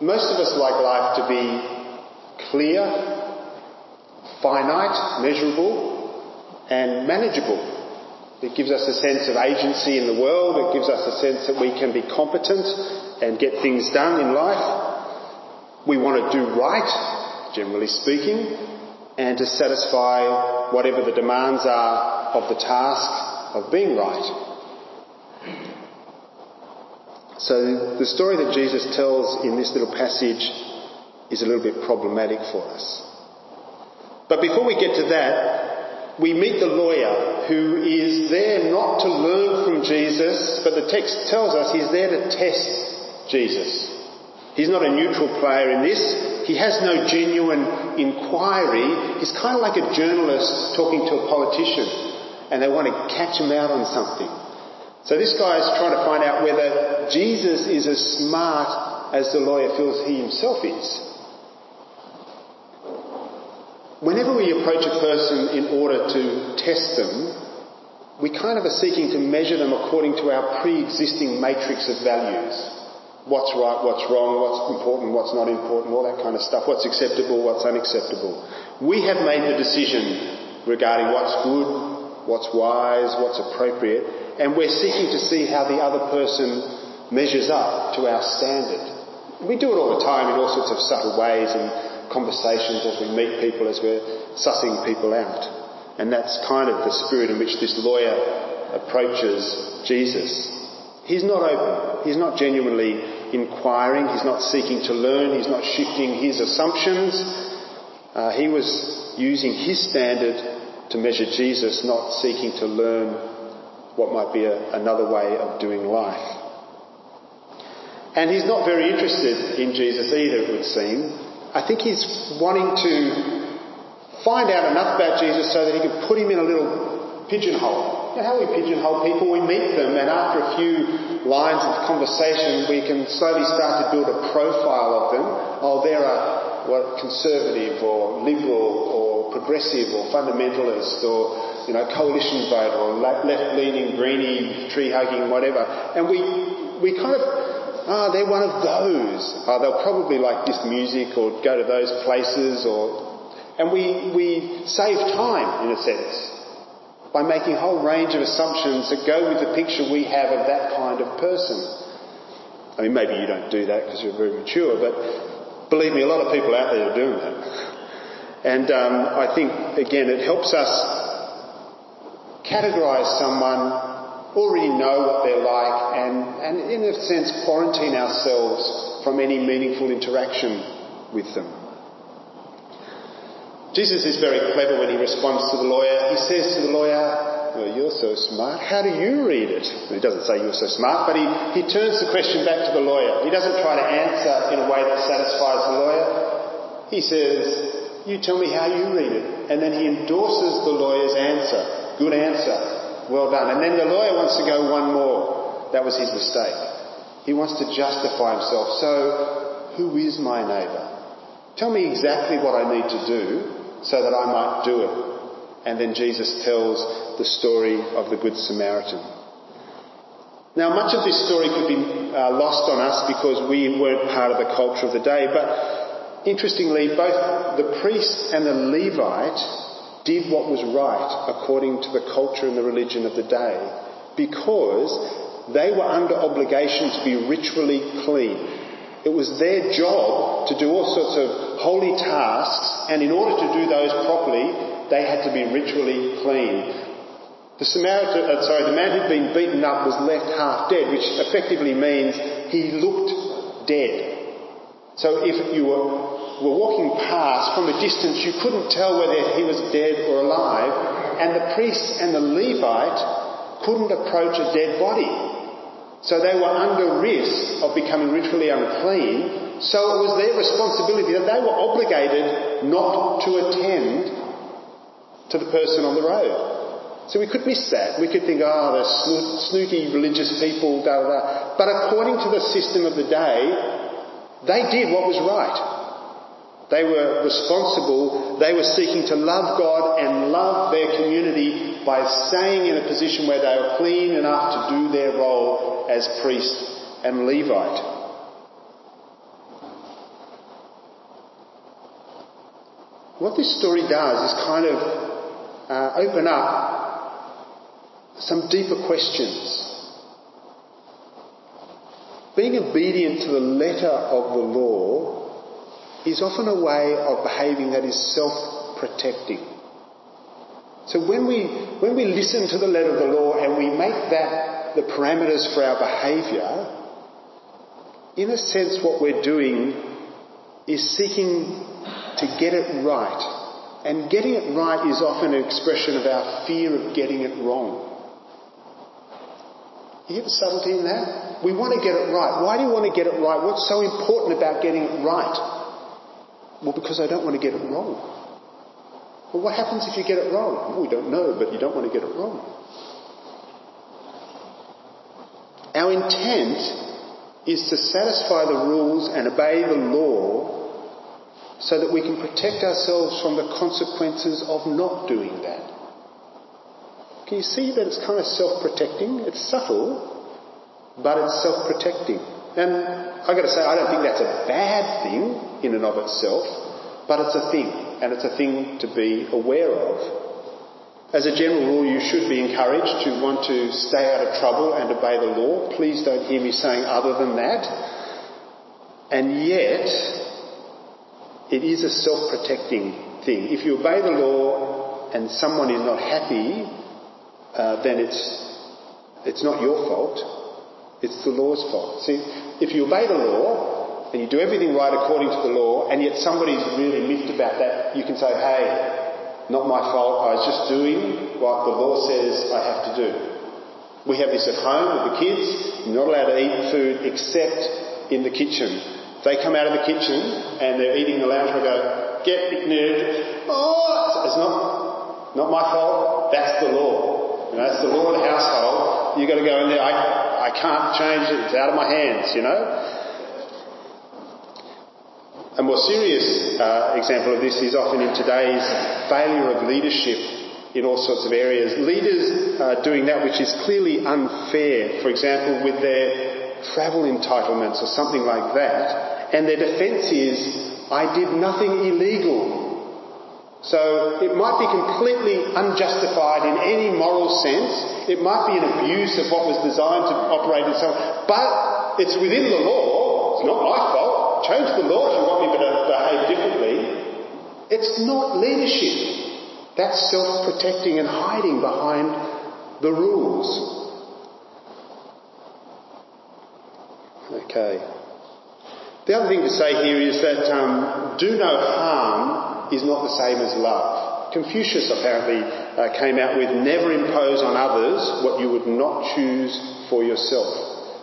Most of us like life to be clear, finite, measurable, and manageable. It gives us a sense of agency in the world. It gives us a sense that we can be competent and get things done in life. We want to do right, generally speaking, and to satisfy whatever the demands are of the task of being right. So the story that Jesus tells in this little passage is a little bit problematic for us. But before we get to that, we meet the lawyer who is there not to learn from Jesus, but the text tells us he's there to test Jesus. He's not a neutral player in this. He has no genuine inquiry. He's kind of like a journalist talking to a politician and they want to catch him out on something. So this guy is trying to find out whether Jesus is as smart as the lawyer feels he himself is. Whenever we approach a person in order to test them, we kind of are seeking to measure them according to our pre-existing matrix of values what's right, what's wrong, what's important, what's not important, all that kind of stuff, what's acceptable, what's unacceptable. We have made the decision regarding what's good, what's wise, what's appropriate, and we're seeking to see how the other person measures up to our standard. We do it all the time in all sorts of subtle ways in conversations as we meet people, as we're sussing people out. And that's kind of the spirit in which this lawyer approaches Jesus. He's not open. He's not genuinely inquiring. He's not seeking to learn. He's not shifting his assumptions. Uh, he was using his standard to measure Jesus, not seeking to learn what might be a, another way of doing life. And he's not very interested in Jesus either, it would seem. I think he's wanting to find out enough about Jesus so that he can put him in a little pigeonhole you know, how we pigeonhole people, we meet them, and after a few lines of conversation, we can slowly start to build a profile of them. Oh, they're a what, conservative or liberal or progressive or fundamentalist or you know coalition voter or left-leaning, greeny, tree-hugging, whatever. And we we kind of ah, they're one of those. Oh, they'll probably like this music or go to those places or and we we save time in a sense by making a whole range of assumptions that go with the picture we have of that kind of person. I mean, maybe you don't do that because you're very mature, but believe me, a lot of people out there are doing that. And um, I think, again, it helps us categorize someone, already know what they're like, and, and in a sense, quarantine ourselves from any meaningful interaction with them. Jesus is very clever when he responds to the lawyer. He says to the lawyer, well, you're so smart. How do you read it? He doesn't say you're so smart, but he, he turns the question back to the lawyer. He doesn't try to answer in a way that satisfies the lawyer. He says, you tell me how you read it. And then he endorses the lawyer's answer. Good answer. Well done. And then the lawyer wants to go one more. That was his mistake. He wants to justify himself. So, who is my neighbour? Tell me exactly what I need to do so that I might do it. And then Jesus tells the story of the Good Samaritan. Now, much of this story could be uh, lost on us because we weren't part of the culture of the day, but interestingly, both the priest and the Levite did what was right according to the culture and the religion of the day because they were under obligation to be ritually clean. It was their job to do all sorts of holy tasks, and in order to do those properly, they had to be ritually clean. The Samaritan, uh, sorry, the man who'd been beaten up was left half dead, which effectively means he looked dead. So if you were, were walking past from a distance, you couldn't tell whether he was dead or alive, and the priest and the Levite couldn't approach a dead body. So they were under risk of becoming ritually unclean. So it was their responsibility that they were obligated not to attend to the person on the road. So we could miss that. We could think, oh, the snooty religious people, da da da. But according to the system of the day, they did what was right. They were responsible. They were seeking to love God and love their community by staying in a position where they were clean enough to do their role as priest and Levite. What this story does is kind of uh, open up some deeper questions. Being obedient to the letter of the law is often a way of behaving that is self-protecting. So when we, when we listen to the letter of the law and we make that the parameters for our behaviour, in a sense what we're doing is seeking to get it right. And getting it right is often an expression of our fear of getting it wrong. You get the subtlety in that? We want to get it right. Why do you want to get it right? What's so important about getting it right? Well, because I don't want to get it wrong. Well, what happens if you get it wrong? Well, we don't know, but you don't want to get it wrong. Our intent is to satisfy the rules and obey the law so that we can protect ourselves from the consequences of not doing that. Can you see that it's kind of self-protecting? It's subtle, but it's self-protecting. And I've got to say, I don't think that's a bad thing in and of itself, but it's a thing, and it's a thing to be aware of. As a general rule, you should be encouraged to want to stay out of trouble and obey the law. Please don't hear me saying other than that. And yet, it is a self-protecting thing. If you obey the law and someone is not happy, uh, then it's, it's not your fault. It's the law's fault. See, if you obey the law and you do everything right according to the law, and yet somebody's really miffed about that, you can say, hey, not my fault. I was just doing what the law says I have to do. We have this at home with the kids. You're not allowed to eat food except in the kitchen. They come out of the kitchen and they're eating the lounge, I go, get moved. Oh, it's not, not my fault. That's the law. You know, it's the law of the household. You've got to go in there. I can't change it. It's out of my hands, you know. A more serious uh, example of this is often in today's failure of leadership in all sorts of areas. Leaders are doing that which is clearly unfair, for example, with their travel entitlements or something like that, and their defence is, I did nothing illegal. So it might be completely unjustified in any moral sense. It might be an abuse of what was designed to operate in some, but it's within the law. It's not my fault. Change the law if you want me to behave differently. It's not leadership. That's self-protecting and hiding behind the rules. Okay. The other thing to say here is that um, do no harm is not the same as love. Confucius apparently uh, came out with never impose on others what you would not choose for yourself.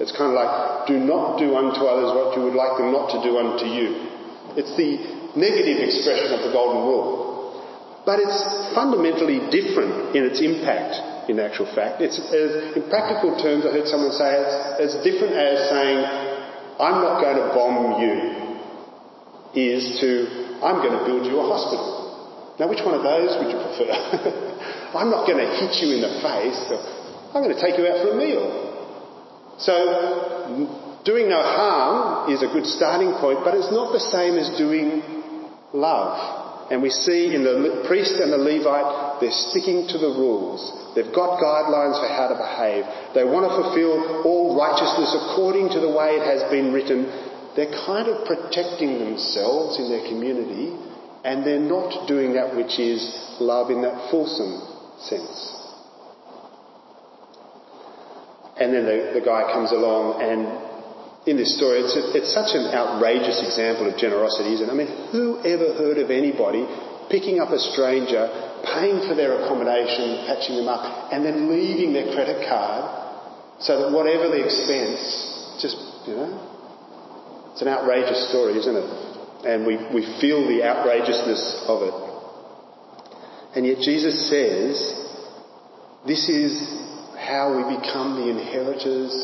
It's kind of like do not do unto others what you would like them not to do unto you. It's the negative expression of the golden rule. But it's fundamentally different in its impact, in actual fact. It's, uh, in practical terms, I heard someone say it's as different as saying, I'm not going to bomb you, is to I'm going to build you a hospital. Now, which one of those would you prefer? I'm not going to hit you in the face. I'm going to take you out for a meal. So, doing no harm is a good starting point, but it's not the same as doing love. And we see in the priest and the Levite, they're sticking to the rules. They've got guidelines for how to behave. They want to fulfill all righteousness according to the way it has been written they're kind of protecting themselves in their community and they're not doing that which is love in that fulsome sense. And then the, the guy comes along and in this story, it's, a, it's such an outrageous example of generosity, isn't it? I mean, who ever heard of anybody picking up a stranger, paying for their accommodation, patching them up, and then leaving their credit card so that whatever the expense, just, you know, it's an outrageous story, isn't it? And we, we feel the outrageousness of it. And yet Jesus says, this is how we become the inheritors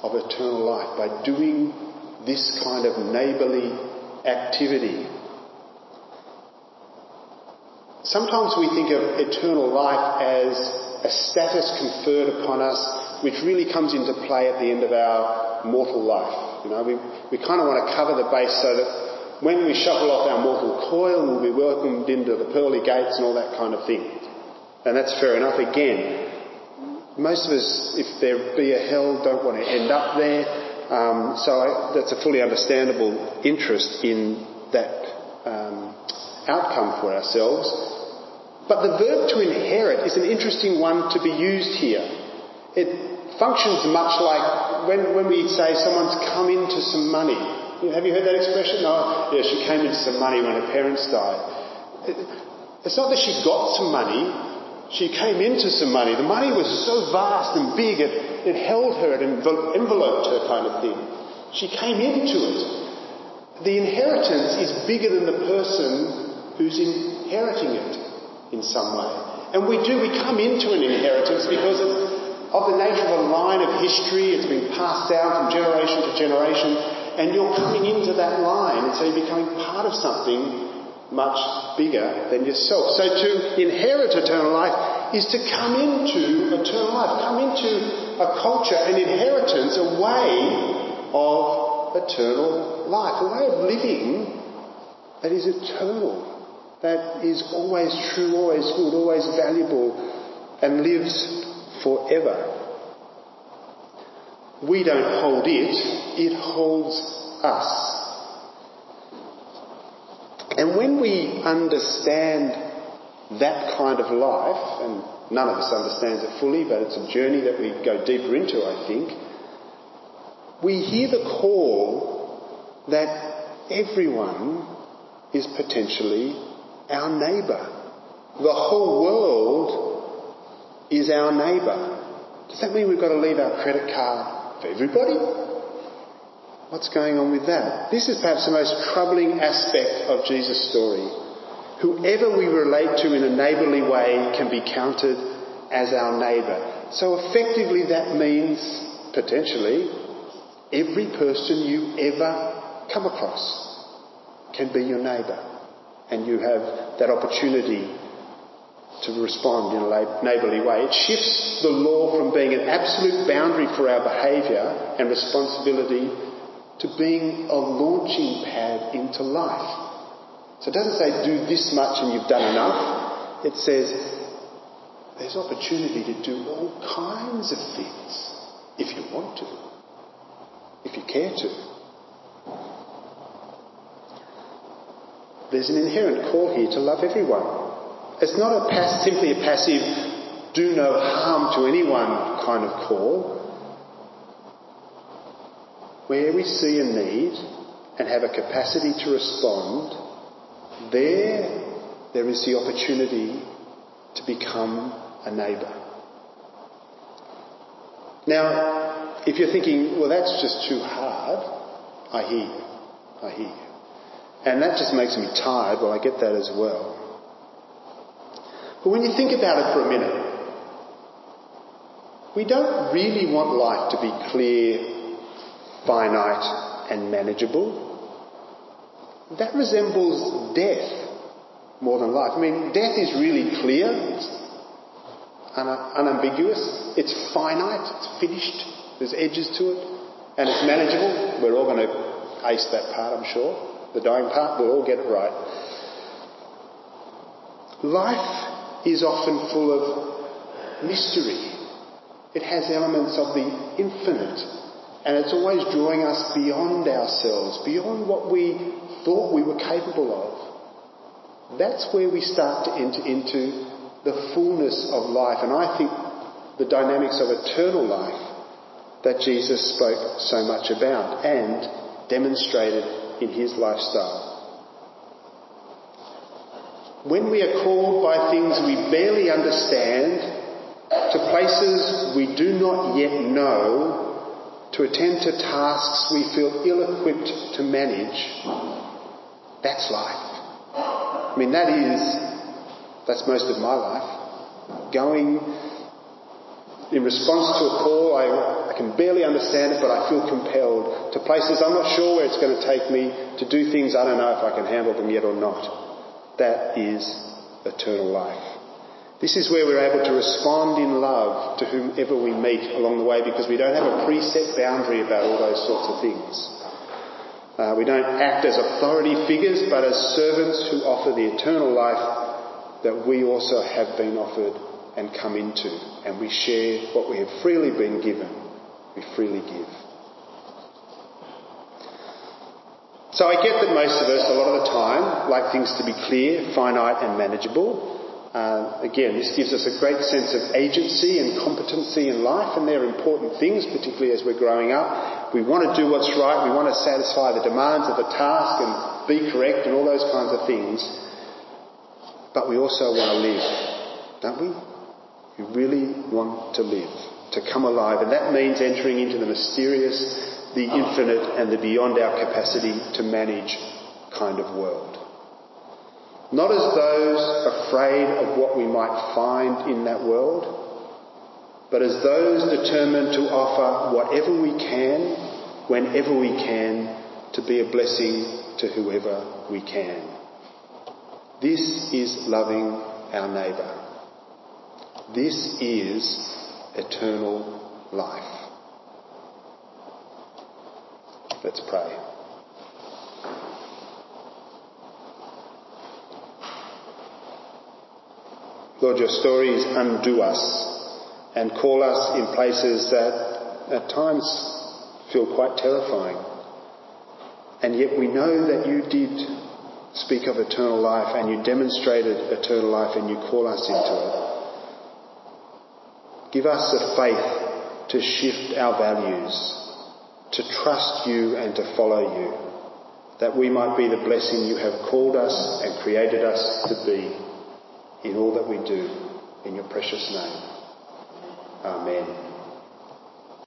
of eternal life, by doing this kind of neighbourly activity. Sometimes we think of eternal life as a status conferred upon us which really comes into play at the end of our mortal life. You know, we, we kind of want to cover the base so that when we shuffle off our mortal coil, we'll be welcomed into the pearly gates and all that kind of thing. And that's fair enough. Again, most of us, if there be a hell, don't want to end up there. Um, so I, that's a fully understandable interest in that um, outcome for ourselves. But the verb to inherit is an interesting one to be used here. It functions much like when, when we say someone's come into some money. Have you heard that expression? Oh, yeah, she came into some money when her parents died. It's not that she got some money, she came into some money. The money was so vast and big, it, it held her, it enveloped her kind of thing. She came into it. The inheritance is bigger than the person who's inheriting it in some way. And we do, we come into an inheritance because of, of the nature of a line of history. It's been passed down from generation to generation, and you're coming into that line, and so you're becoming part of something much bigger than yourself. So to inherit eternal life is to come into eternal life, come into a culture, an inheritance, a way of eternal life, a way of living that is eternal, that is always true, always good, always valuable, and lives forever. We don't hold it, it holds us. And when we understand that kind of life, and none of us understands it fully, but it's a journey that we go deeper into, I think, we hear the call that everyone is potentially our neighbour. The whole world is our neighbour. Does that mean we've got to leave our credit card for everybody? What's going on with that? This is perhaps the most troubling aspect of Jesus' story. Whoever we relate to in a neighbourly way can be counted as our neighbour. So effectively that means, potentially, every person you ever come across can be your neighbour. And you have that opportunity to respond in a neighbourly way. It shifts the law from being an absolute boundary for our behaviour and responsibility to being a launching pad into life. So it doesn't say do this much and you've done enough. It says there's opportunity to do all kinds of things if you want to, if you care to. There's an inherent call here to love everyone. It's not a pass, simply a passive do no harm to anyone kind of call. Where we see a need and have a capacity to respond, there, there is the opportunity to become a neighbour. Now, if you're thinking, well, that's just too hard, I hear you. I hear you. And that just makes me tired. Well, I get that as well. But when you think about it for a minute, we don't really want life to be clear finite and manageable. That resembles death more than life. I mean, death is really clear, it's unambiguous, it's finite, it's finished, there's edges to it, and it's manageable. We're all going to ace that part, I'm sure. The dying part, we'll all get it right. Life is often full of mystery. It has elements of the infinite and it's always drawing us beyond ourselves, beyond what we thought we were capable of. That's where we start to enter into the fullness of life. And I think the dynamics of eternal life that Jesus spoke so much about and demonstrated in his lifestyle. When we are called by things we barely understand to places we do not yet know, to attend to tasks we feel ill equipped to manage, that's life. I mean, that is, that's most of my life. Going in response to a call, I, I can barely understand it, but I feel compelled to places I'm not sure where it's going to take me, to do things I don't know if I can handle them yet or not. That is eternal life. This is where we're able to respond in love to whomever we meet along the way because we don't have a preset boundary about all those sorts of things. Uh, we don't act as authority figures, but as servants who offer the eternal life that we also have been offered and come into. And we share what we have freely been given. We freely give. So I get that most of us, a lot of the time, like things to be clear, finite and manageable. Uh, again, this gives us a great sense of agency and competency in life, and they're important things, particularly as we're growing up. We want to do what's right, we want to satisfy the demands of the task and be correct and all those kinds of things. But we also want to live, don't we? We really want to live, to come alive, and that means entering into the mysterious, the infinite, and the beyond our capacity to manage kind of world. Not as those afraid of what we might find in that world, but as those determined to offer whatever we can, whenever we can, to be a blessing to whoever we can. This is loving our neighbour. This is eternal life. Let's pray. Lord, your stories undo us and call us in places that at times feel quite terrifying. And yet we know that you did speak of eternal life and you demonstrated eternal life and you call us into it. Give us a faith to shift our values, to trust you and to follow you, that we might be the blessing you have called us and created us to be in all that we do. In your precious name. Amen.